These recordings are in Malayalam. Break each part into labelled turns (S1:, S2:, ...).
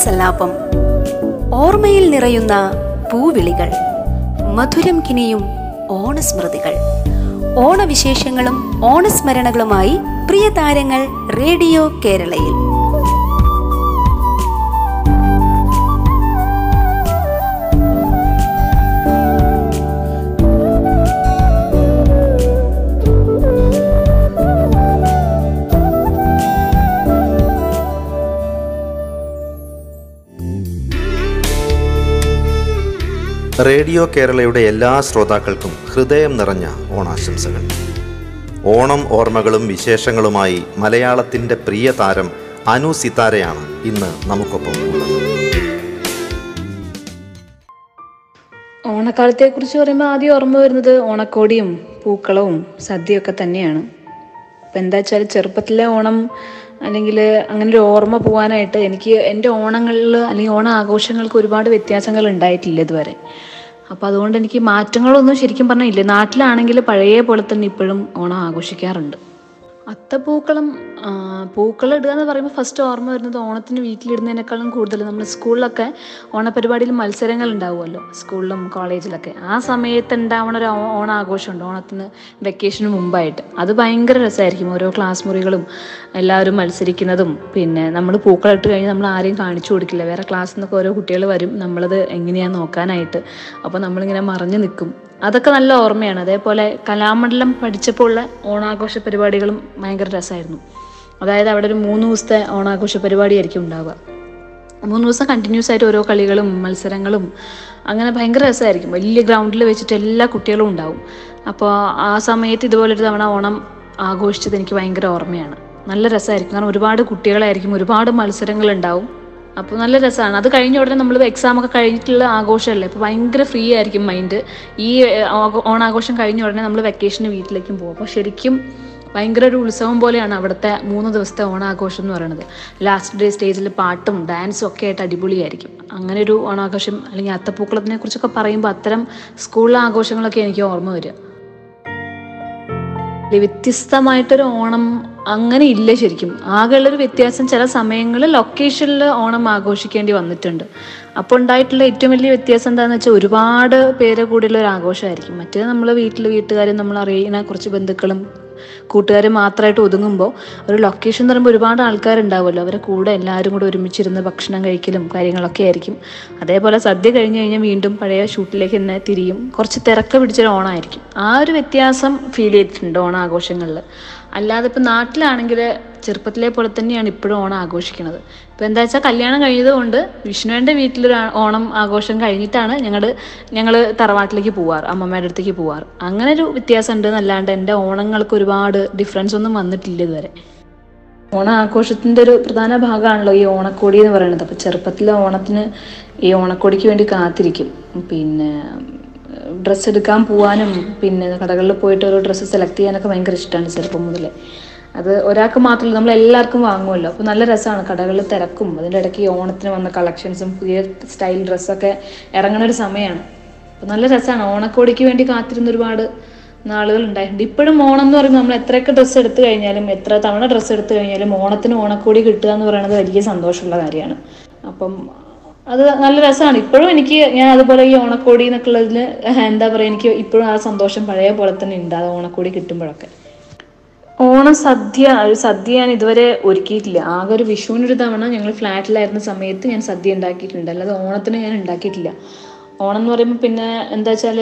S1: ഓണസല്ലാപം ഓർമ്മയിൽ നിറയുന്ന പൂവിളികൾ മധുരം കിനിയും ഓണസ്മൃതികൾ. ഓണവിശേഷങ്ങളും ഓണസ്മരണകളുമായി പ്രിയ താരങ്ങൾ റേഡിയോ കേരളയിൽ.
S2: റേഡിയോ കേരളയുടെ എല്ലാ ശ്രോതാക്കൾക്കും ഹൃദയം നിറഞ്ഞ ഓണാശംസകൾ. ഓണം ഓർമ്മകളും വിശേഷങ്ങളുമായി മലയാളത്തിന്റെ പ്രിയ താരം അനു സിതാരയാണ് ഇന്ന് നമുക്കൊപ്പം ഉള്ളത്.
S3: ഓണക്കാലത്തെ കുറിച്ച് പറയുമ്പോൾ ആദ്യം ഓർമ്മ വരുന്നത് ഓണക്കോടിയും പൂക്കളവും സദ്യയൊക്കെ തന്നെയാണ്. അപ്പം എന്താ വെച്ചാൽ ചെറുപ്പത്തിലെ ഓണം അല്ലെങ്കിൽ അങ്ങനെ ഒരു ഓർമ്മ പോകാനായിട്ട് എനിക്ക് എന്റെ ഓണങ്ങളിൽ അല്ലെങ്കിൽ ഓണ ആഘോഷങ്ങൾക്ക് ഒരുപാട് വ്യത്യാസങ്ങൾ ഉണ്ടായിട്ടില്ല ഇതുവരെ. അപ്പോൾ അതുകൊണ്ട് എനിക്ക് മാറ്റങ്ങളൊന്നും ശരിക്കും പറഞ്ഞാൽ ഇല്ല നാട്ടിലാണെങ്കിൽ പഴയ പോലെ തന്നെ ഇപ്പോഴും ഓണം ആഘോഷിക്കാറുണ്ട്. അത്തപ്പൂക്കളം പൂക്കളം ഇടുക എന്ന് പറയുമ്പോൾ ഫസ്റ്റ് ഓർമ്മ വരുന്നത് ഓണത്തിന് വീട്ടിലിടുന്നതിനേക്കാളും കൂടുതൽ നമ്മൾ സ്കൂളിലൊക്കെ ഓണപരിപാടിയിൽ മത്സരങ്ങൾ ഉണ്ടാവുമല്ലോ സ്കൂളിലും കോളേജിലൊക്കെ. ആ സമയത്ത് ഉണ്ടാവണ ഒരു ഓണാഘോഷമുണ്ട്. ഓണത്തിന് വെക്കേഷന് മുമ്പായിട്ട്. അത് ഭയങ്കര രസമായിരിക്കും. ഓരോ ക്ലാസ് മുറികളും എല്ലാവരും മത്സരിക്കുന്നതും. പിന്നെ നമ്മൾ പൂക്കളം ഇട്ട് കഴിഞ്ഞ് നമ്മൾ ആരെയും കാണിച്ചു കൊടുക്കില്ല. വേറെ ക്ലാസ്സിൽ നിന്നൊക്കെ ഓരോ കുട്ടികൾ വരും. നമ്മളത് എങ്ങനെയാണ് നോക്കാനായിട്ട്. അപ്പോൾ നമ്മളിങ്ങനെ മറിഞ്ഞു നിൽക്കും. അതൊക്കെ നല്ല ഓർമ്മയാണ്. അതേപോലെ കലാമണ്ഡലം പഠിച്ചപ്പോൾ ഉള്ള ഓണാഘോഷ പരിപാടികളും ഭയങ്കര രസമായിരുന്നു. അതായത് അവിടെ ഒരു മൂന്ന് ദിവസത്തെ ഓണാഘോഷ പരിപാടിയായിരിക്കും ഉണ്ടാവുക. മൂന്ന് ദിവസം കണ്ടിന്യൂസ് ആയിട്ട് ഓരോ കളികളും മത്സരങ്ങളും അങ്ങനെ ഭയങ്കര രസമായിരിക്കും. വലിയ ഗ്രൗണ്ടിൽ വെച്ചിട്ട് എല്ലാ കുട്ടികളും ഉണ്ടാവും. അപ്പോൾ ആ സമയത്ത് ഇതുപോലെ ഒരു തവണ ഓണം ആഘോഷിച്ചത് എനിക്ക് ഭയങ്കര ഓർമ്മയാണ്. നല്ല രസമായിരിക്കും. കാരണം ഒരുപാട് കുട്ടികളായിരിക്കും ഒരുപാട് മത്സരങ്ങൾ ഉണ്ടാവും. അപ്പോൾ നല്ല രസമാണ്. അത് കഴിഞ്ഞ ഉടനെ നമ്മൾ എക്സാം ഒക്കെ കഴിഞ്ഞിട്ടുള്ള ആഘോഷമല്ലേ? അപ്പോൾ ഭയങ്കര ഫ്രീ ആയിരിക്കും മൈൻഡ് ഈ ഓണാഘോഷം കഴിഞ്ഞ ഉടനെ നമ്മൾ വെക്കേഷന് വീട്ടിലേക്കും പോകും. അപ്പോൾ ശരിക്കും ഭയങ്കര ഒരു ഉത്സവം പോലെയാണ് അവിടുത്തെ മൂന്ന് ദിവസത്തെ ഓണാഘോഷം എന്ന് പറയുന്നത് ലാസ്റ്റ് ഡേ സ്റ്റേജിൽ പാട്ടും ഡാൻസും ഒക്കെ ആയിട്ട് അടിപൊളിയായിരിക്കും. അങ്ങനെ ഒരു ഓണാഘോഷം അല്ലെങ്കിൽ അത്തപ്പൂക്കളത്തിനെ കുറിച്ചൊക്കെ പറയുമ്പോൾ അത്തരം സ്കൂളിലെ ആഘോഷങ്ങളൊക്കെ എനിക്ക് ഓർമ്മ വരിക. വ്യത്യസ്തമായിട്ടൊരു ഓണം അങ്ങനെ ഇല്ല ശരിക്കും. ആകെയുള്ളൊരു വ്യത്യാസം ചില സമയങ്ങളിൽ ലൊക്കേഷനിൽ ഓണം ആഘോഷിക്കേണ്ടി വന്നിട്ടുണ്ട്. അപ്പോൾ ഉണ്ടായിട്ടുള്ള ഏറ്റവും വലിയ വ്യത്യാസം എന്താണെന്ന് വെച്ചാൽ ഒരുപാട് പേരെ കൂടിയുള്ള ഒരു ആഘോഷമായിരിക്കും. മറ്റേ നമ്മൾ വീട്ടിൽ വീട്ടുകാരും നമ്മൾ അറിയുന്ന കുറച്ച് ബന്ധുക്കളും കൂട്ടുകാരും മാത്രമായിട്ട് ഒതുങ്ങുമ്പോൾ ഒരു ലൊക്കേഷൻ എന്ന് പറയുമ്പോൾ ഒരുപാട് ആൾക്കാരുണ്ടാവുമല്ലോ. അവരെ കൂടെ എല്ലാവരും കൂടെ ഒരുമിച്ചിരുന്ന് ഭക്ഷണം കഴിക്കലും കാര്യങ്ങളൊക്കെ ആയിരിക്കും. അതേപോലെ സദ്യ കഴിഞ്ഞ് കഴിഞ്ഞാൽ വീണ്ടും പഴയ ഷൂട്ടിലേക്ക് തന്നെ തിരിയും. കുറച്ച് തിരക്ക് പിടിച്ചൊരു ഓണമായിരിക്കും ആ ഒരു വ്യത്യാസം ഫീൽ ചെയ്തിട്ടുണ്ട് ഓണാഘോഷങ്ങളിൽ അല്ലാതെ ഇപ്പം നാട്ടിലാണെങ്കിൽ ചെറുപ്പത്തിലെ പോലെ തന്നെയാണ് ഇപ്പോഴും ഓണം ആഘോഷിക്കുന്നത്. ഇപ്പം എന്താ വെച്ചാൽ കല്യാണം കഴിഞ്ഞതുകൊണ്ട് വിഷ്ണുവിന്റെ വീട്ടിലൊരു ഓണം ആഘോഷം കഴിഞ്ഞിട്ടാണ് ഞങ്ങൾ ഞങ്ങൾ തറവാട്ടിലേക്ക് പോവാറ് അമ്മമ്മയുടെ അടുത്തേക്ക് പോവാറ്. അങ്ങനെ ഒരു വ്യത്യാസം ഉണ്ട് എന്നല്ലാണ്ട് എന്റെ ഓണങ്ങൾക്ക് ഒരുപാട് ഡിഫറൻസ് ഒന്നും വന്നിട്ടില്ല ഇതുവരെ. ഓണ ആഘോഷത്തിന്റെ ഒരു പ്രധാന ഭാഗമാണല്ലോ ഈ ഓണക്കോടി എന്ന് പറയുന്നത്. അപ്പോൾ ചെറുപ്പത്തിലെ ഓണത്തിന് ഈ ഓണക്കോടിക്ക് വേണ്ടി കാത്തിരിക്കും. പിന്നെ ഡ്രസ്സ് എടുക്കാൻ പോവാനും പിന്നെ കടകളിൽ പോയിട്ട് ഓരോ ഡ്രസ്സ് സെലക്ട് ചെയ്യാനൊക്കെ ഭയങ്കര ഇഷ്ടമാണ് ചെറുപ്പം മുതലേ. അത് ഒരാൾക്ക് മാത്രമല്ല നമ്മൾ എല്ലാവർക്കും വാങ്ങുമല്ലോ. അപ്പോൾ നല്ല രസമാണ് കടകളിൽ തിരക്കും. അതിന്റെ ഇടയ്ക്ക് ഓണത്തിന് വന്ന കളക്ഷൻസും പുതിയ സ്റ്റൈൽ ഡ്രസ്സൊക്കെ ഇറങ്ങുന്ന ഒരു സമയമാണ്. അപ്പോൾ നല്ല രസമാണ്. ഓണക്കോടിക്ക് വേണ്ടി കാത്തിരുന്ന ഒരുപാട് നാളുകൾ ഉണ്ടായിട്ടുണ്ട്. ഇപ്പോഴും ഓണം എന്ന് പറയുമ്പോൾ നമ്മൾ എത്രയൊക്കെ ഡ്രസ്സ് എടുത്തു കഴിഞ്ഞാലും എത്ര തവണ ഡ്രസ്സ് എടുത്തു കഴിഞ്ഞാലും ഓണത്തിന് ഓണക്കോടി കിട്ടുക എന്ന് പറയുന്നത് വലിയ സന്തോഷമുള്ള കാര്യമാണ്. അപ്പം അത് നല്ല രസമാണ് ഇപ്പോഴും എനിക്ക് ഞാൻ അതുപോലെ ഈ ഓണക്കോടി എന്നൊക്കെ ഉള്ളതിൽ എന്താ പറയുക എനിക്ക് ഇപ്പോഴും ആ സന്തോഷം പഴയ പോലെ തന്നെ ഉണ്ട്. ആ ഓണക്കോടി കിട്ടുമ്പോഴൊക്കെ. ഓണം സദ്യ ഒരു സദ്യ ഞാൻ ഇതുവരെ ഒരുക്കിയിട്ടില്ല. ആകെ ഒരു വിഷുവിനൊരു തവണ ഞങ്ങൾ ഫ്ലാറ്റിലായിരുന്ന സമയത്ത് ഞാൻ സദ്യ ഉണ്ടാക്കിയിട്ടുണ്ട്. അല്ലാതെ ഓണത്തിന് ഞാൻ ഉണ്ടാക്കിയിട്ടില്ല. ഓണം എന്ന് പറയുമ്പോൾ പിന്നെ എന്താ വെച്ചാൽ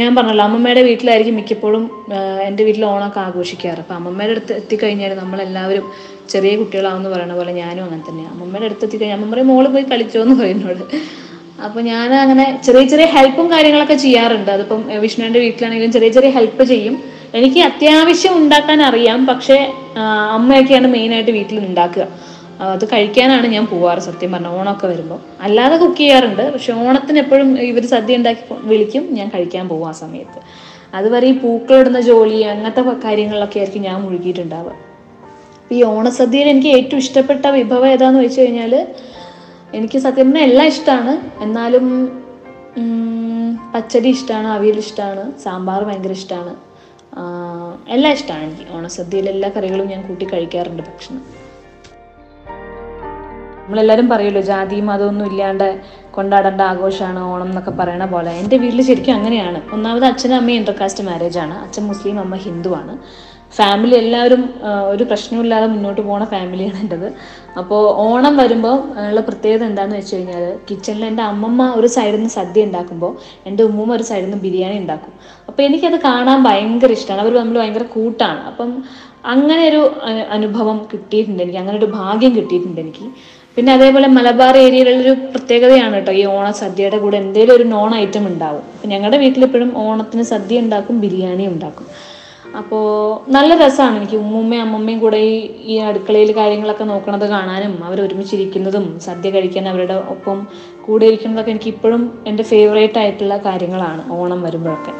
S3: ഞാൻ പറഞ്ഞല്ലോ അമ്മമ്മയുടെ വീട്ടിലായിരിക്കും മിക്കപ്പോഴും എന്റെ വീട്ടിൽ ഓണമൊക്കെ ആഘോഷിക്കാറ്. അപ്പം അമ്മമ്മയുടെ അടുത്ത് എത്തിക്കഴിഞ്ഞാൽ നമ്മളെല്ലാവരും ചെറിയ കുട്ടികളാണെന്ന് പറയണ പോലെ ഞാനും അങ്ങനെ തന്നെയാണ് അമ്മമ്മയുടെ അടുത്ത് എത്തിക്കഴിഞ്ഞാൽ അമ്മ മോൾ പോയി കളിച്ചോ എന്ന് പറയുന്നോട് അപ്പൊ ഞാൻ അങ്ങനെ ചെറിയ ചെറിയ ഹെൽപ്പും കാര്യങ്ങളൊക്കെ ചെയ്യാറുണ്ട്. അതിപ്പം വിഷ്ണുവിന്റെ വീട്ടിലാണെങ്കിലും ചെറിയ ചെറിയ ഹെൽപ്പ് ചെയ്യും. എനിക്ക് അത്യാവശ്യം ഉണ്ടാക്കാൻ അറിയാം. പക്ഷേ അമ്മയൊക്കെയാണ് മെയിൻ ആയിട്ട് വീട്ടിൽ ഉണ്ടാക്കുക. അത് കഴിക്കാനാണ് ഞാൻ പോവാറ് സത്യം പറഞ്ഞ ഓണമൊക്കെ വരുമ്പോൾ അല്ലാതെ കുക്ക് ചെയ്യാറുണ്ട്. പക്ഷെ ഓണത്തിന് എപ്പോഴും ഇവർ സദ്യ ഉണ്ടാക്കി വിളിക്കും. ഞാൻ കഴിക്കാൻ പോകും ആ സമയത്ത്. അതുവരെ ഈ പൂക്കളിടുന്ന ജോലി അങ്ങനത്തെ കാര്യങ്ങളിലൊക്കെ ആയിരിക്കും ഞാൻ മുഴുകിയിട്ടുണ്ടാവുക. ഈ ഓണസദ്യയിൽ എനിക്ക് ഏറ്റവും ഇഷ്ടപ്പെട്ട വിഭവം ഏതാന്ന് വെച്ച് കഴിഞ്ഞാൽ എനിക്ക് സത്യം പറഞ്ഞാൽ എല്ലാം ഇഷ്ടമാണ് എന്നാലും പച്ചടി ഇഷ്ടമാണ് അവിയൽ ഇഷ്ടമാണ് സാമ്പാർ ഭയങ്കര ഇഷ്ടമാണ് എല്ലാം ഇഷ്ടമാണ് എനിക്ക്. ഓണസദ്യയിൽ എല്ലാ കറികളും ഞാൻ കൂട്ടി കഴിക്കാറുണ്ട് ഭക്ഷണം. നമ്മളെല്ലാവരും പറയുമല്ലോ ജാതി മതമൊന്നും ഇല്ലാണ്ട് കൊണ്ടാടേണ്ട ആഘോഷമാണ് ഓണം എന്നൊക്കെ പറയണ പോലെ. എന്റെ വീട്ടിൽ ശരിക്കും അങ്ങനെയാണ്. ഒന്നാമത് അച്ഛനും അമ്മയും ഇന്റർകാസ്റ്റ് മാരേജാണ് അച്ഛൻ മുസ്ലിം അമ്മ ഹിന്ദുവാണ്. ഫാമിലി എല്ലാവരും ഒരു പ്രശ്നമില്ലാതെ മുന്നോട്ട് പോണ ഫാമിലിയാണ് എന്റെത് അപ്പോൾ ഓണം വരുമ്പോൾ ഉള്ള പ്രത്യേകത എന്താണെന്ന് വെച്ച് കഴിഞ്ഞാൽ കിച്ചണിൽ എന്റെ അമ്മമ്മ ഒരു സൈഡിൽ നിന്ന് സദ്യ ഉണ്ടാക്കുമ്പോൾ എന്റെ ഉമ്മൂമ്മ ഒരു സൈഡിൽ നിന്ന് ബിരിയാണി ഉണ്ടാക്കും അപ്പോൾ എനിക്കത് കാണാൻ ഭയങ്കര ഇഷ്ടമാണ് അവർ തമ്മിൽ ഭയങ്കര കൂട്ടാണ്. അപ്പം അങ്ങനെ ഒരു അനുഭവം കിട്ടിയിട്ടുണ്ട് എനിക്ക്. അങ്ങനെ ഒരു ഭാഗ്യം കിട്ടിയിട്ടുണ്ട് എനിക്ക്. പിന്നെ അതേപോലെ മലബാർ ഏരിയയിലുള്ളൊരു പ്രത്യേകതയാണ് കേട്ടോ ഈ ഓണ സദ്യയുടെ കൂടെ എന്തെങ്കിലും ഒരു നോൺ ഐറ്റം ഉണ്ടാവും അപ്പം ഞങ്ങളുടെ വീട്ടിലെപ്പോഴും ഓണത്തിന് സദ്യ ഉണ്ടാക്കും ബിരിയാണി ഉണ്ടാക്കും അപ്പോൾ നല്ല രസമാണ് എനിക്ക് ഉമ്മുമ്മയും അമ്മമ്മയും കൂടെ ഈ അടുക്കളയിൽ കാര്യങ്ങളൊക്കെ നോക്കണത് കാണാനും അവർ ഒരുമിച്ചിരിക്കുന്നതും സദ്യ കഴിക്കാൻ അവരുടെ ഒപ്പം കൂടെ ഇരിക്കുന്നതൊക്കെ എനിക്ക് ഇപ്പോഴും എന്റെ ഫേവറേറ്റ് ആയിട്ടുള്ള കാര്യങ്ങളാണ് ഓണം വരുമ്പോഴൊക്കെ.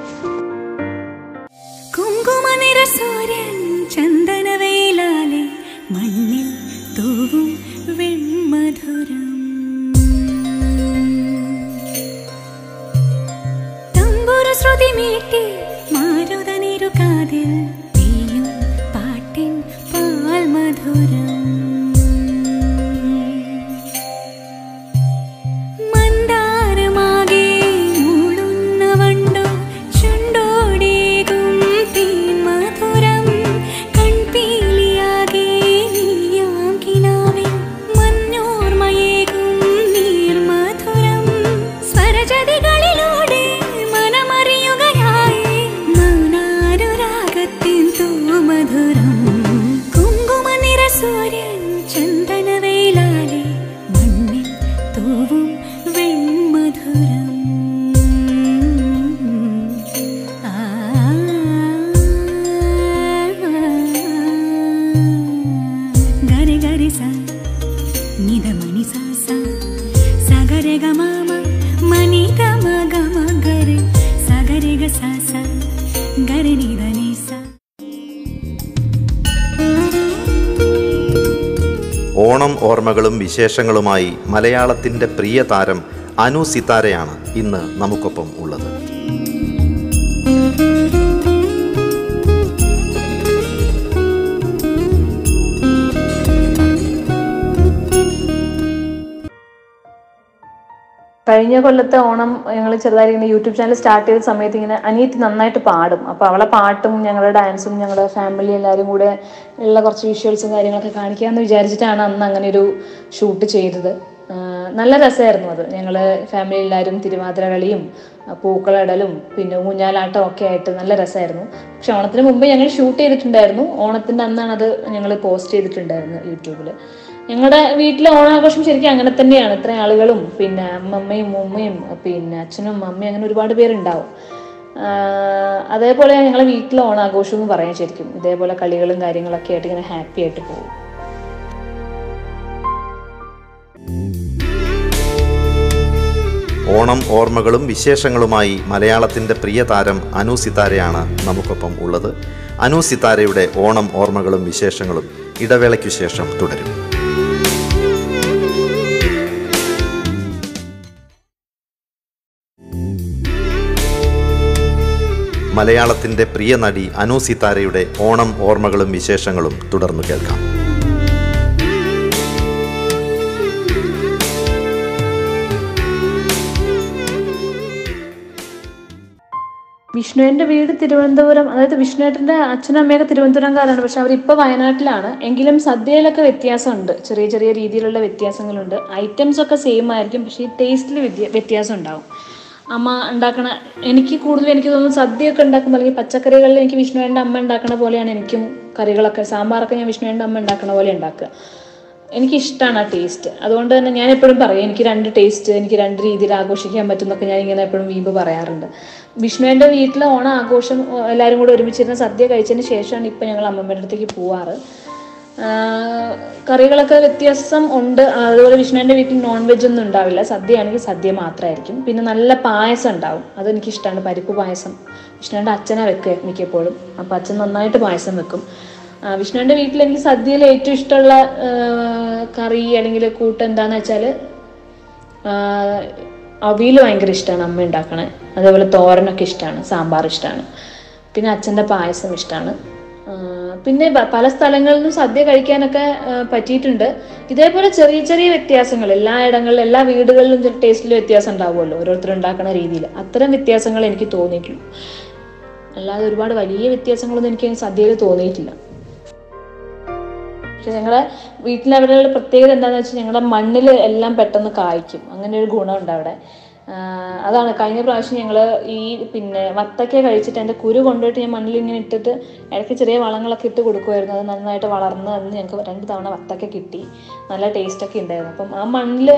S2: വിശേഷങ്ങളുമായി മലയാളത്തിന്റെ പ്രിയ താരം അനു സിത്താരയാണ് ഇന്ന് നമുക്കൊപ്പം ഉള്ളത്.
S3: കഴിഞ്ഞ കൊല്ലത്തെ ഓണം ഞങ്ങൾ ചെറുതായി ഇങ്ങനെ യൂട്യൂബ് ചാനൽ സ്റ്റാർട്ട് ചെയ്ത സമയത്ത് ഇങ്ങനെ അനിയത്തി നന്നായിട്ട് പാടും. അപ്പോൾ അവളെ പാട്ടും ഞങ്ങളുടെ ഡാൻസും ഞങ്ങളുടെ ഫാമിലി എല്ലാവരും കൂടെ ഉള്ള കുറച്ച് വിഷ്വൽസും കാര്യങ്ങളൊക്കെ കാണിക്കാമെന്ന് വിചാരിച്ചിട്ടാണ് അന്ന് അങ്ങനെ ഒരു ഷൂട്ട് ചെയ്തത്. നല്ല രസമായിരുന്നു അത്. ഞങ്ങൾ ഫാമിലി എല്ലാവരും തിരുവാതിര കളിയും പൂക്കളിടലും പിന്നെ ഊഞ്ഞാലാട്ടം ഒക്കെ ആയിട്ട് നല്ല രസമായിരുന്നു. പക്ഷെ ഓണത്തിന് മുമ്പ് ഞങ്ങൾ ഷൂട്ട് ചെയ്തിട്ടുണ്ടായിരുന്നു. ഓണത്തിന്റെ അന്നാണ് അത് ഞങ്ങൾ പോസ്റ്റ് ചെയ്തിട്ടുണ്ടായിരുന്നു യൂട്യൂബിൽ ഞങ്ങളുടെ വീട്ടിലെ ഓണാഘോഷം ശരിക്കും അങ്ങനെ തന്നെയാണ്. ഇത്രയും ആളുകളും പിന്നെ അമ്മമ്മയും ഉമ്മയും പിന്നെ അച്ഛനും അമ്മയും അങ്ങനെ ഒരുപാട് പേരുണ്ടാവും. അതേപോലെ ഞങ്ങളെ വീട്ടിലെ ഓണാഘോഷം എന്ന് പറയാൻ ശരിക്കും. ഇതേപോലെ കളികളും കാര്യങ്ങളൊക്കെ ആയിട്ട് ഇങ്ങനെ ഹാപ്പി ആയിട്ട് പോകും.
S2: ഓണം ഓർമ്മകളും വിശേഷങ്ങളുമായി മലയാളത്തിന്റെ പ്രിയ താരം അനു സിതാരയാണ് നമുക്കൊപ്പം ഉള്ളത്. അനു സിതാരയുടെ ഓണം ഓർമ്മകളും വിശേഷങ്ങളും ഇടവേളയ്ക്കു ശേഷം തുടരും. മലയാളത്തിന്റെ പ്രിയ നടി അനു സിതാരയുടെ ഓണം ഓർമ്മകളും വിശേഷങ്ങളും തുടർന്ന് കേൾക്കാം.
S3: വിഷ്ണുവിന്റെ വീട് തിരുവനന്തപുരം അതായത് വിഷ്ണുവേട്ടന്റെ അച്ഛനും അമ്മയൊക്കെ തിരുവനന്തപുരംകാരാണ്. പക്ഷെ അവരിപ്പോൾ വയനാട്ടിലാണ്. എങ്കിലും സദ്യയിലൊക്കെ വ്യത്യാസമുണ്ട്. ചെറിയ ചെറിയ രീതിയിലുള്ള വ്യത്യാസങ്ങളുണ്ട്. ഐറ്റംസ് ഒക്കെ സെയിം ആയിരിക്കും. പക്ഷേ ഈ ടേസ്റ്റിൽ വ്യത്യാസം ഉണ്ടാവും അമ്മ ഉണ്ടാക്കണ എനിക്ക് കൂടുതൽ എനിക്ക് തോന്നുന്നു സദ്യയൊക്കെ ഉണ്ടാക്കുമ്പോൾ അല്ലെങ്കിൽ പച്ചക്കറികളിൽ എനിക്ക് വിഷ്ണുവേന്റെ അമ്മ ഉണ്ടാക്കണ പോലെയാണ് എനിക്കും കറികളൊക്കെ. സാമ്പാറൊക്കെ ഞാൻ വിഷ്ണുവേന്റെ അമ്മ ഉണ്ടാക്കണ പോലെ ഉണ്ടാക്കുക. എനിക്കിഷ്ടമാണ് ആ ടേസ്റ്റ് അതുകൊണ്ട് തന്നെ ഞാൻ എപ്പോഴും പറയും എനിക്ക് രണ്ട് ടേസ്റ്റ് എനിക്ക് രണ്ട് രീതിയിൽ ആഘോഷിക്കാൻ പറ്റുന്നൊക്കെ ഞാൻ ഇങ്ങനെ എപ്പോഴും വീമ്പ് പറയാറുണ്ട്. വിഷ്ണുവിന്റെ വീട്ടിലെ ഓണം ആഘോഷം എല്ലാവരും കൂടെ ഒരുമിച്ചിരുന്ന സദ്യ കഴിച്ചതിന് ശേഷമാണ് ഇപ്പം ഞങ്ങൾ അമ്മമ്മയുടെ അടുത്തേക്ക് പോവാറ്. കറികളൊക്കെ വ്യത്യാസം ഉണ്ട്. അതുപോലെ വിഷ്ണുവിന്റെ വീട്ടിൽ നോൺ വെജ് ഒന്നും ഉണ്ടാവില്ല. സദ്യയാണെങ്കിൽ സദ്യ മാത്രമായിരിക്കും. പിന്നെ നല്ല പായസം ഉണ്ടാവും. അതെനിക്കിഷ്ടമാണ് പരിപ്പ് പായസം. വിഷ്ണുവിന്റെ അച്ഛനെ വെക്കുക മിക്കപ്പോഴും. അപ്പോൾ അച്ഛൻ നന്നായിട്ട് പായസം വെക്കും. വിഷ്ണുവിന്റെ വീട്ടിൽ എനിക്ക് സദ്യയിൽ ഏറ്റവും ഇഷ്ടമുള്ള കറി അല്ലെങ്കിൽ കൂട്ട് എന്താണെന്ന് വെച്ചാൽ അവിയൽ ഭയങ്കര ഇഷ്ടമാണ് അമ്മ ഉണ്ടാക്കണേ. അതേപോലെ തോരനൊക്കെ ഇഷ്ടമാണ് സാമ്പാർ ഇഷ്ടമാണ് പിന്നെ അച്ഛന്റെ പായസം ഇഷ്ടമാണ് പിന്നെ പല സ്ഥലങ്ങളിൽ നിന്നും സദ്യ കഴിക്കാനൊക്കെ പറ്റിയിട്ടുണ്ട്. ഇതേപോലെ ചെറിയ ചെറിയ വ്യത്യാസങ്ങൾ എല്ലാ ഇടങ്ങളിലും എല്ലാ വീടുകളിലും ടേസ്റ്റിൽ വ്യത്യാസം ഉണ്ടാവുമല്ലോ ഓരോരുത്തർ ഉണ്ടാക്കുന്ന രീതിയിൽ. അത്തരം വ്യത്യാസങ്ങൾ എനിക്ക് തോന്നിയിട്ടുള്ളൂ. അല്ലാതെ ഒരുപാട് വലിയ വ്യത്യാസങ്ങളൊന്നും എനിക്ക് സദ്യയിൽ തോന്നിയിട്ടില്ല. പക്ഷെ ഞങ്ങളുടെ വീട്ടിലവരുടെ പ്രത്യേകത എന്താണെന്ന് വെച്ചാൽ ഞങ്ങളുടെ മണ്ണിൽ എല്ലാം പെട്ടെന്ന് കായ്ക്കും. അങ്ങനെ ഒരു ഗുണമുണ്ട് അവിടെ. അതാണ്. കഴിഞ്ഞ പ്രാവശ്യം ഞങ്ങൾ ഈ പിന്നെ വത്തക്ക കഴിച്ചിട്ട് എന്റെ കുരു കൊണ്ടുപോയിട്ട് ഞാൻ മണ്ണിൽ ഇങ്ങനെ ഇട്ടിട്ട് ഇടയ്ക്ക് ചെറിയ വളങ്ങളൊക്കെ ഇട്ട് കൊടുക്കുമായിരുന്നു അത് നന്നായിട്ട് വളർന്ന് അന്ന് ഞങ്ങൾക്ക് രണ്ട് തവണ വത്തക്ക കിട്ടി. നല്ല ടേസ്റ്റൊക്കെ ഉണ്ടായിരുന്നു. അപ്പം ആ മണ്ണിൽ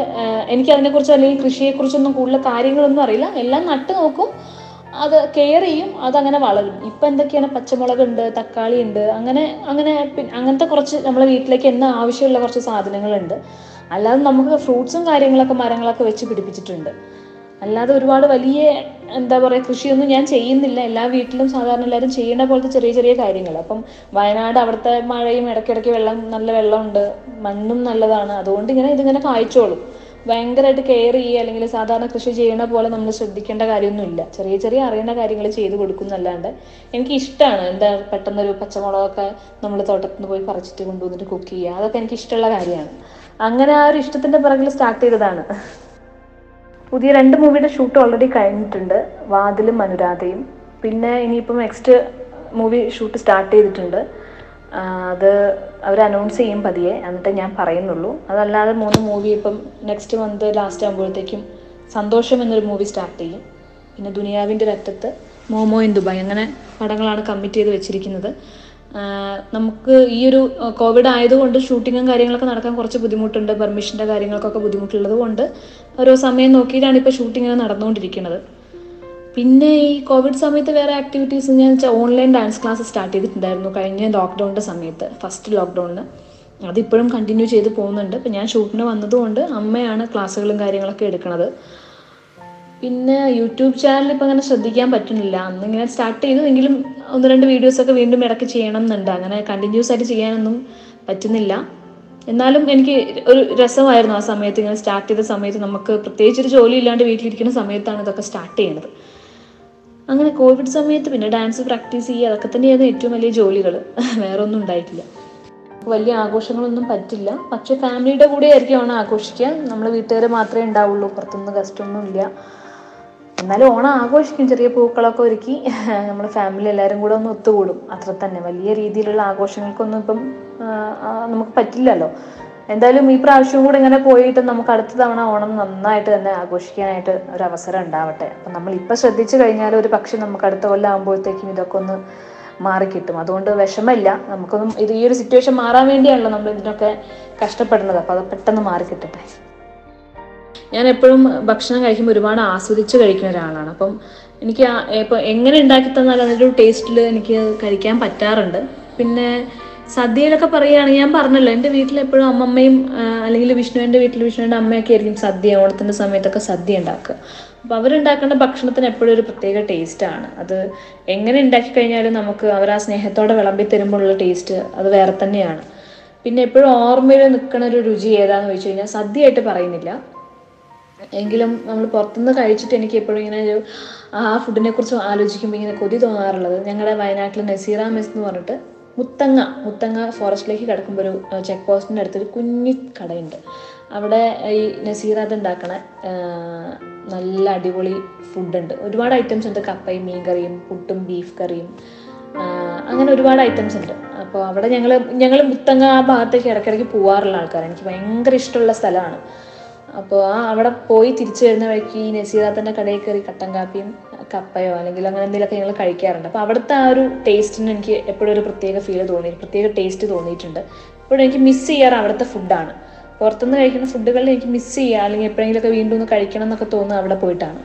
S3: എനിക്ക് അതിനെക്കുറിച്ച് അല്ലെങ്കിൽ കൃഷിയെക്കുറിച്ചൊന്നും കൂടുതൽ കാര്യങ്ങളൊന്നും അറിയില്ല. എല്ലാം നട്ട് നോക്കും. അത് കെയർ ചെയ്യും. അതങ്ങനെ വളരും. ഇപ്പം എന്തൊക്കെയാണ്? പച്ചമുളക് ഉണ്ട് തക്കാളി ഉണ്ട്. അങ്ങനെ അങ്ങനെ അങ്ങനത്തെ കുറച്ച് നമ്മളെ വീട്ടിലേക്ക് എന്ന ആവശ്യമുള്ള കുറച്ച് സാധനങ്ങളുണ്ട്. അല്ലാതെ നമുക്ക് ഫ്രൂട്ട്സും കാര്യങ്ങളൊക്കെ മരങ്ങളൊക്കെ വെച്ച് പിടിപ്പിച്ചിട്ടുണ്ട്. അല്ലാതെ ഒരുപാട് വലിയ എന്താ പറയുക കൃഷിയൊന്നും ഞാൻ ചെയ്യുന്നില്ല. എല്ലാ വീട്ടിലും സാധാരണ എല്ലാവരും ചെയ്യുന്ന പോലത്തെ ചെറിയ ചെറിയ കാര്യങ്ങൾ. അപ്പം വയനാട് അവിടുത്തെ മഴയും ഇടയ്ക്കിടയ്ക്ക് വെള്ളം നല്ല വെള്ളമുണ്ട്. മണ്ണും നല്ലതാണ്. അതുകൊണ്ട് ഇങ്ങനെ ഇതിങ്ങനെ കായ്ച്ചോളും. ഭയങ്കരമായിട്ട് കെയർ ചെയ്യുക അല്ലെങ്കിൽ സാധാരണ കൃഷി ചെയ്യണ പോലെ നമ്മൾ ശ്രദ്ധിക്കേണ്ട കാര്യമൊന്നുമില്ല. ചെറിയ ചെറിയ അറിയേണ്ട കാര്യങ്ങൾ ചെയ്ത് കൊടുക്കുന്നല്ലാണ്ട് എനിക്ക് ഇഷ്ടമാണ്. എന്താ പെട്ടെന്നൊരു പച്ചമുളകൊക്കെ നമ്മൾ തോട്ടത്തിൽ നിന്ന് പോയി പറിച്ചിട്ട് കൊണ്ടുവന്നിട്ട് കുക്ക് ചെയ്യുക. അതൊക്കെ എനിക്ക് ഇഷ്ടമുള്ള കാര്യമാണ്. അങ്ങനെ ആ ഒരു ഇഷ്ടത്തിന്റെ പിറകിൽ സ്റ്റാർട്ട് ചെയ്തതാണ്. പുതിയ രണ്ട് മൂവിയുടെ ഷൂട്ട് ഓൾറെഡി കഴിഞ്ഞിട്ടുണ്ട്. വാതിലും അനുരാധയും. പിന്നെ ഇനിയിപ്പം നെക്സ്റ്റ് മൂവി ഷൂട്ട് സ്റ്റാർട്ട് ചെയ്തിട്ടുണ്ട്. അത് അവർ അനൗൺസ് ചെയ്യും പതിയെ. എന്നിട്ട് ഞാൻ പറയുന്നുള്ളൂ. അതല്ലാതെ മൂന്ന് മൂവി ഇപ്പം നെക്സ്റ്റ് മന്ത് ലാസ്റ്റ് ആകുമ്പോഴത്തേക്കും സന്തോഷം എന്നൊരു മൂവി സ്റ്റാർട്ട് ചെയ്യും. പിന്നെ ദുനിയാവിന്റെ രക്തത്ത് മോമോ ഇൻ ദുബായ്. അങ്ങനെ പടങ്ങളാണ് കമ്മിറ്റ് ചെയ്ത് വെച്ചിരിക്കുന്നത്. നമുക്ക് ഈ ഒരു കോവിഡ് ആയതുകൊണ്ട് ഷൂട്ടിങ്ങും കാര്യങ്ങളൊക്കെ നടക്കാൻ കുറച്ച് ബുദ്ധിമുട്ടുണ്ട്. പെർമിഷന്റെ കാര്യങ്ങൾക്കൊക്കെ ബുദ്ധിമുട്ടുള്ളത് കൊണ്ട് ഓരോ സമയം നോക്കിയിട്ടാണ് ഇപ്പോൾ ഷൂട്ടിങ് നടന്നുകൊണ്ടിരിക്കുന്നത്. പിന്നെ ഈ കോവിഡ് സമയത്ത് വേറെ ആക്ടിവിറ്റീസ് ഞാൻ വെച്ചാൽ ഓൺലൈൻ ഡാൻസ് ക്ലാസ് സ്റ്റാർട്ട് ചെയ്തിട്ടുണ്ടായിരുന്നു കഴിഞ്ഞ ലോക്ക്ഡൗണിന്റെ സമയത്ത് ഫസ്റ്റ് ലോക്ക്ഡൗണിൽ അതിപ്പോഴും കണ്ടിന്യൂ ചെയ്ത് പോകുന്നുണ്ട്. ഇപ്പം ഞാൻ ഷൂട്ടിന് വന്നതുകൊണ്ട് അമ്മയാണ് ക്ലാസ്സുകളും കാര്യങ്ങളൊക്കെ എടുക്കുന്നത് പിന്നെ യൂട്യൂബ് ചാനൽ ഇപ്പം അങ്ങനെ ശ്രദ്ധിക്കാൻ പറ്റുന്നില്ല. അന്ന് ഇങ്ങനെ സ്റ്റാർട്ട് ചെയ്തു എങ്കിലും ഒന്ന് രണ്ട് വീഡിയോസൊക്കെ വീണ്ടും ഇടയ്ക്ക് ചെയ്യണം എന്നുണ്ട് അങ്ങനെ കണ്ടിന്യൂസ് ആയിട്ട് ചെയ്യാനൊന്നും പറ്റുന്നില്ല. എന്നാലും എനിക്ക് ഒരു രസമായിരുന്നു ആ സമയത്ത് ഇങ്ങനെ സ്റ്റാർട്ട് ചെയ്ത സമയത്ത് നമുക്ക് പ്രത്യേകിച്ച് ഒരു ജോലി ഇല്ലാണ്ട് വീട്ടിലിരിക്കുന്ന സമയത്താണ് ഇതൊക്കെ സ്റ്റാർട്ട് ചെയ്യുന്നത് അങ്ങനെ കോവിഡ് സമയത്ത് പിന്നെ ഡാൻസ് പ്രാക്ടീസ് ചെയ്യുക അതൊക്കെ തന്നെയായിരുന്നു ഏറ്റവും വലിയ ജോലികൾ വേറെ ഒന്നും ഉണ്ടായിട്ടില്ല വലിയ ആഘോഷങ്ങളൊന്നും പറ്റില്ല. പക്ഷെ ഫാമിലിയുടെ കൂടെ ആയിരിക്കും ഓണം ആഘോഷിക്കുക. നമ്മൾ വീട്ടുകാർ മാത്രമേ ഉണ്ടാവുള്ളൂ. പുറത്തുനിന്ന് ഗസ്റ്റ് ഒന്നും ഇല്ല. എന്നാലും ഓണം ആഘോഷിക്കും. ചെറിയ പൂക്കളൊക്കെ ഒരുക്കി നമ്മൾ ഫാമിലി എല്ലാവരും കൂടെ ഒന്ന് ഒത്തുകൂടും. അത്ര തന്നെ. വലിയ രീതിയിലുള്ള ആഘോഷങ്ങൾക്കൊന്നും ഇപ്പം നമുക്ക് പറ്റില്ലല്ലോ. എന്തായാലും ഈ പ്രാവശ്യവും കൂടെ ഇങ്ങനെ പോയിട്ട് നമുക്ക് അടുത്ത തവണ ഓണം നന്നായിട്ട് തന്നെ ആഘോഷിക്കാനായിട്ട് ഒരു അവസരം ഉണ്ടാവട്ടെ. അപ്പം നമ്മൾ ഇപ്പം ശ്രദ്ധിച്ചു കഴിഞ്ഞാൽ ഒരു പക്ഷെ നമുക്ക് അടുത്ത കൊല്ലം ആകുമ്പോഴത്തേക്കും ഇതൊക്കെ ഒന്ന് മാറിക്കിട്ടും. അതുകൊണ്ട് വിഷമമില്ല. നമുക്കൊന്നും ഇത് ഈ ഒരു സിറ്റുവേഷൻ മാറാൻ വേണ്ടിയാണല്ലോ നമ്മൾ ഇതിനൊക്കെ കഷ്ടപ്പെടുന്നത്. അപ്പോൾ അത് പെട്ടെന്ന് മാറിക്കിട്ടട്ടെ. ഞാൻ എപ്പോഴും ഭക്ഷണം കഴിക്കുമ്പോൾ ഒരുപാട് ആസ്വദിച്ച് കഴിക്കുന്ന ഒരാളാണ്. അപ്പം എനിക്ക് ഇപ്പം എങ്ങനെ ഉണ്ടാക്കി തന്നാലും അതിന്റെ ടേസ്റ്റിൽ എനിക്ക് കഴിക്കാൻ പറ്റാറുണ്ട്. പിന്നെ സദ്യയിലൊക്കെ പറയുകയാണെങ്കിൽ ഞാൻ പറഞ്ഞല്ലോ എന്റെ വീട്ടിൽ എപ്പോഴും അമ്മമ്മയും അല്ലെങ്കിൽ വിഷ്ണുവിന്റെ വീട്ടിൽ വിഷ്ണുവിന്റെ അമ്മയൊക്കെ ആയിരിക്കും സദ്യ ഓണത്തിന്റെ സമയത്തൊക്കെ സദ്യ ഉണ്ടാക്കുക. അപ്പോൾ അവരുണ്ടാക്കേണ്ട ഭക്ഷണത്തിന് എപ്പോഴും ഒരു പ്രത്യേക ടേസ്റ്റാണ്. അത് എങ്ങനെ ഉണ്ടാക്കി കഴിഞ്ഞാലും നമുക്ക് അവർ ആ സ്നേഹത്തോടെ വിളമ്പി തരുമ്പോഴുള്ള ടേസ്റ്റ് അത് വേറെ തന്നെയാണ്. പിന്നെ എപ്പോഴും ഓർമ്മയിൽ നിൽക്കുന്ന ഒരു രുചി ഏതാന്ന് ചോദിച്ചു കഴിഞ്ഞാൽ സദ്യയായിട്ട് പറയുന്നില്ല. എങ്കിലും നമ്മൾ പുറത്തുനിന്ന് കഴിച്ചിട്ട് എനിക്ക് എപ്പോഴും ഇങ്ങനെ ഒരു ആ ഫുഡിനെ കുറിച്ച് ആലോചിക്കുമ്പോൾ ഇങ്ങനെ കൊതി തോന്നാറുള്ളത്. ഞങ്ങളുടെ വയനാട്ടിലെ നസീറ മെസ് എന്ന് പറഞ്ഞിട്ട് മുത്തങ്ങ മുത്തങ്ങ ഫോറസ്റ്റിലേക്ക് കിടക്കുമ്പോൾ ഒരു ചെക്ക് പോസ്റ്റിന്റെ അടുത്തൊരു കുഞ്ഞി കടയുണ്ട്. അവിടെ ഈ നസീറ അത് ഉണ്ടാക്കണ. നല്ല അടിപൊളി ഫുഡുണ്ട് ഒരുപാട് ഐറ്റംസ് ഉണ്ട്. കപ്പയും മീൻ കറിയും പുട്ടും ബീഫ് കറിയും. അങ്ങനെ ഒരുപാട് ഐറ്റംസ് ഉണ്ട്. അപ്പോൾ അവിടെ ഞങ്ങൾ ഞങ്ങൾ മുത്തങ്ങ ആ ഭാഗത്തേക്ക് ഇടയ്ക്കിടയ്ക്ക് പോകാറുള്ള ആൾക്കാരാണ്. എനിക്ക് ഭയങ്കര ഇഷ്ടമുള്ള സ്ഥലമാണ്. അപ്പോൾ ആ അവിടെ പോയി തിരിച്ചു വരുന്ന വഴിക്ക് ഈ നസീറാത്തന്റെ കടയിൽ കയറി കട്ടൻ കാപ്പിയും കപ്പയോ അല്ലെങ്കിൽ അങ്ങനെ എന്തെങ്കിലുമൊക്കെ ഞങ്ങൾ കഴിക്കാറുണ്ട്. അപ്പോൾ അവിടുത്തെ ആ ഒരു ടേസ്റ്റിന് എനിക്ക് എപ്പോഴും ഒരു പ്രത്യേക ഫീൽ തോന്നി പ്രത്യേക ടേസ്റ്റ് തോന്നിയിട്ടുണ്ട്. എപ്പോഴും എനിക്ക് മിസ് ചെയ്യാറ് അവിടുത്തെ ഫുഡാണ് പുറത്തുനിന്ന് കഴിക്കുന്ന ഫുഡുകളിൽ എനിക്ക് മിസ് ചെയ്യുക അല്ലെങ്കിൽ എപ്പോഴെങ്കിലുമൊക്കെ വീണ്ടും ഒന്ന് കഴിക്കണം എന്നൊക്കെ തോന്നുന്നത് അവിടെ പോയിട്ടാണ്.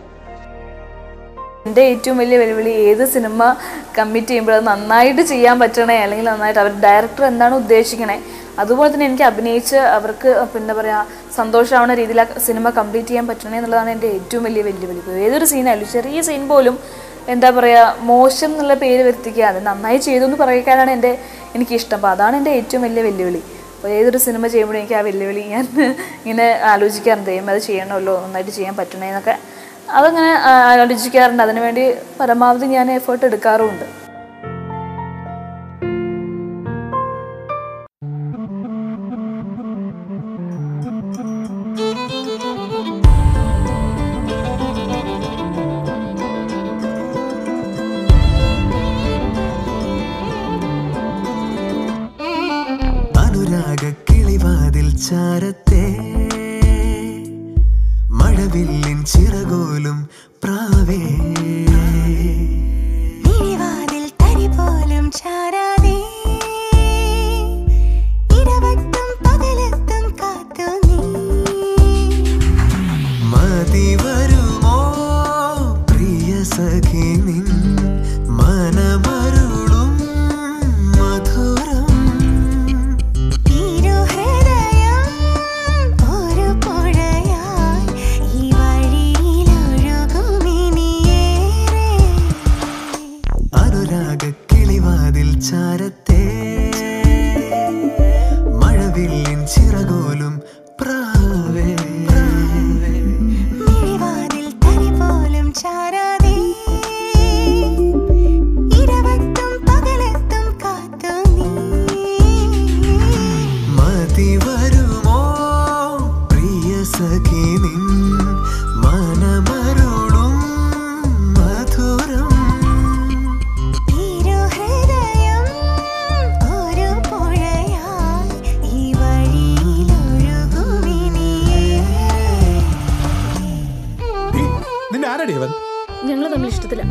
S4: എന്റെ ഏറ്റവും വലിയ വെല്ലുവിളി ഏത് സിനിമ കമ്മിറ്റ് ചെയ്യുമ്പോൾ അത് നന്നായിട്ട് ചെയ്യാൻ പറ്റണേ അല്ലെങ്കിൽ നന്നായിട്ട്. അവർ ഡയറക്ടർ എന്താണ് ഉദ്ദേശിക്കണേ? അതുപോലെ തന്നെ എനിക്ക് അഭിനയിച്ച് അവർക്ക് പിന്നെ പറയുക സന്തോഷമാവുന്ന രീതിയിൽ ആ സിനിമ കംപ്ലീറ്റ് ചെയ്യാൻ പറ്റണേ എന്നുള്ളതാണ് എന്റെ ഏറ്റവും വലിയ വെല്ലുവിളി. ഏതൊരു സീനായാലും ചെറിയ സീൻ പോലും എന്താ പറയുക മോശം എന്നുള്ള പേര് വരുത്തിക്കാതെ നന്നായി ചെയ്തു എന്ന് പറയാനാണ് എന്റെ എനിക്കിഷ്ടം. അപ്പോൾ അതാണ് എന്റെ ഏറ്റവും വലിയ വെല്ലുവിളി. അപ്പോൾ ഏതൊരു സിനിമ ചെയ്യുമ്പോഴും എനിക്ക് ആ വെല്ലുവിളി ഞാൻ ഇങ്ങനെ ആലോചിക്കാറുണ്ട്. ദൈവം അത് ചെയ്യണമല്ലോ നന്നായിട്ട് ചെയ്യാൻ പറ്റണേ എന്നൊക്കെ. അതങ്ങനെ ആലോചിക്കാറുണ്ട്. അതിനുവേണ്ടി പരമാവധി ഞാൻ എഫേർട്ട് എടുക്കാറുമുണ്ട്.
S5: നിന്നെ ആരടി അവൻ?
S3: ഞങ്ങൾ തമ്മിൽ ഇഷ്ടത്തില്ല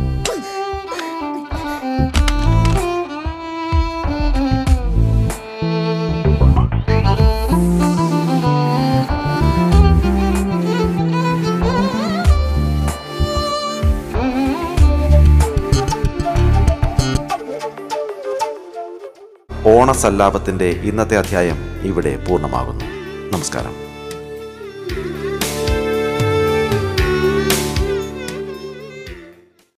S2: ഓണസല്ലാപത്തിന്റെ ഇന്നത്തെ അധ്യായം ഇവിടെ പൂർണമാകുന്നു. നമസ്കാരം.